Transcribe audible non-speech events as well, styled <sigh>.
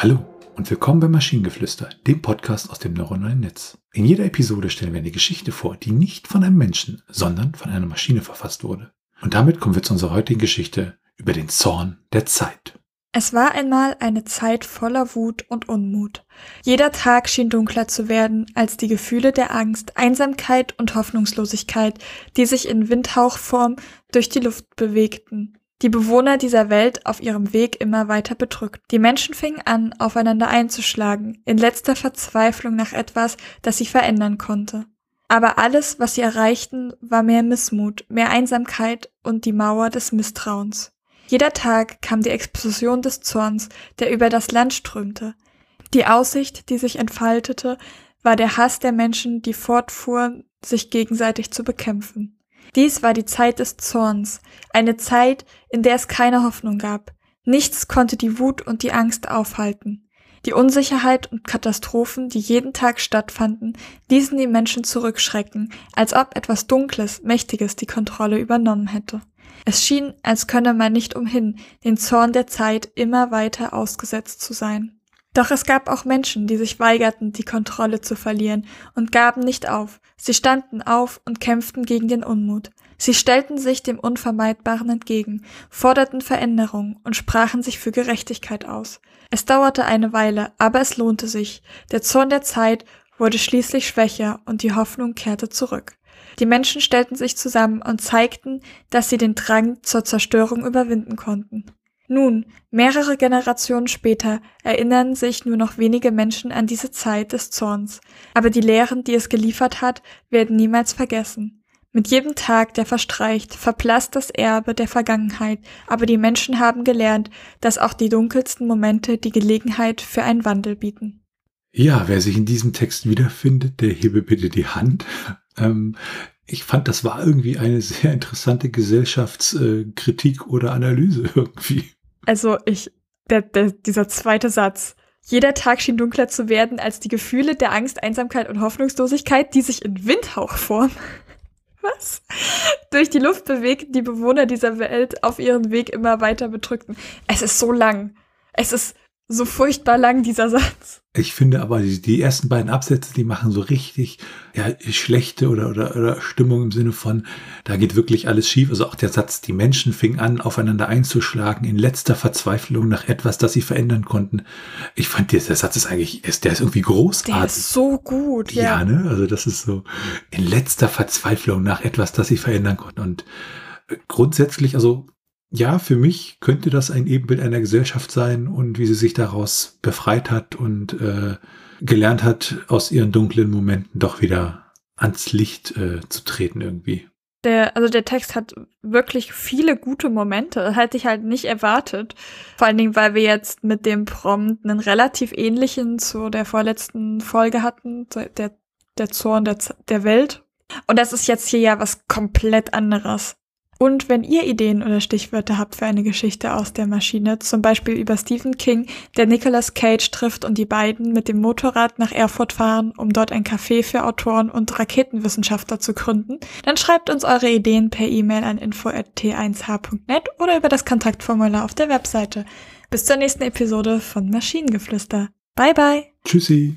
Hallo und willkommen bei Maschinengeflüster, dem Podcast aus dem neuronalen Netz. In jeder Episode stellen wir eine Geschichte vor, die nicht von einem Menschen, sondern von einer Maschine verfasst wurde. Und damit kommen wir zu unserer heutigen Geschichte über den Zorn der Zeit. Es war einmal eine Zeit voller Wut und Unmut. Jeder Tag schien dunkler zu werden als die Gefühle der Angst, Einsamkeit und Hoffnungslosigkeit, die sich in Windhauchform durch die Luft bewegten die Bewohner dieser Welt auf ihrem Weg immer weiter bedrückt. Die Menschen fingen an, aufeinander einzuschlagen, in letzter Verzweiflung nach etwas, das sie verändern konnte. Aber alles, was sie erreichten, war mehr Missmut, mehr Einsamkeit und die Mauer des Misstrauens. Jeder Tag kam die Explosion des Zorns, der über das Land strömte. Die Aussicht, die sich entfaltete, war der Hass der Menschen, die fortfuhren, sich gegenseitig zu bekämpfen. Dies war die Zeit des Zorns, eine Zeit, in der es keine Hoffnung gab. Nichts konnte die Wut und die Angst aufhalten. Die Unsicherheit und Katastrophen, die jeden Tag stattfanden, ließen die Menschen zurückschrecken, als ob etwas Dunkles, Mächtiges die Kontrolle übernommen hätte. Es schien, als könne man nicht umhin, den Zorn der Zeit immer weiter ausgesetzt zu sein. Doch es gab auch Menschen, die sich weigerten, die Kontrolle zu verlieren und gaben nicht auf. Sie standen auf und kämpften gegen den Unmut. Sie stellten sich dem Unvermeidbaren entgegen, forderten Veränderung und sprachen sich für Gerechtigkeit aus. Es dauerte eine Weile, aber es lohnte sich. Der Zorn der Zeit wurde schließlich schwächer und die Hoffnung kehrte zurück. Die Menschen stellten sich zusammen und zeigten, dass sie den Drang zur Zerstörung überwinden konnten. Nun, mehrere Generationen später, erinnern sich nur noch wenige Menschen an diese Zeit des Zorns, aber die Lehren, die es geliefert hat, werden niemals vergessen. Mit jedem Tag, der verstreicht, verblasst das Erbe der Vergangenheit, aber die Menschen haben gelernt, dass auch die dunkelsten Momente die Gelegenheit für einen Wandel bieten. Ja, wer sich in diesem Text wiederfindet, der hebe bitte die Hand. <laughs> Ähm, ich fand, das war irgendwie eine sehr interessante Gesellschaftskritik oder Analyse <laughs> irgendwie. Also ich, der, der, dieser zweite Satz. Jeder Tag schien dunkler zu werden als die Gefühle der Angst, Einsamkeit und Hoffnungslosigkeit, die sich in Windhauchform <laughs> was? Durch die Luft bewegten die Bewohner dieser Welt auf ihren Weg immer weiter bedrückten. Es ist so lang. Es ist so furchtbar lang, dieser Satz. Ich finde aber, die, die ersten beiden Absätze, die machen so richtig ja, schlechte oder, oder, oder Stimmung im Sinne von, da geht wirklich alles schief. Also auch der Satz, die Menschen fingen an, aufeinander einzuschlagen, in letzter Verzweiflung nach etwas, das sie verändern konnten. Ich fand, der, der Satz ist eigentlich, der ist irgendwie großartig. Der ist so gut, ja. Ja, ne? Also das ist so, in letzter Verzweiflung nach etwas, das sie verändern konnten. Und grundsätzlich, also ja, für mich könnte das ein Ebenbild einer Gesellschaft sein und wie sie sich daraus befreit hat und äh, gelernt hat, aus ihren dunklen Momenten doch wieder ans Licht äh, zu treten irgendwie. Der, also der Text hat wirklich viele gute Momente. Das hätte ich halt nicht erwartet. Vor allen Dingen, weil wir jetzt mit dem Prompt einen relativ ähnlichen zu der vorletzten Folge hatten, der, der Zorn der, der Welt. Und das ist jetzt hier ja was komplett anderes. Und wenn ihr Ideen oder Stichwörter habt für eine Geschichte aus der Maschine, zum Beispiel über Stephen King, der Nicolas Cage trifft und die beiden mit dem Motorrad nach Erfurt fahren, um dort ein Café für Autoren und Raketenwissenschaftler zu gründen, dann schreibt uns eure Ideen per E-Mail an info.t1h.net oder über das Kontaktformular auf der Webseite. Bis zur nächsten Episode von Maschinengeflüster. Bye bye. Tschüssi.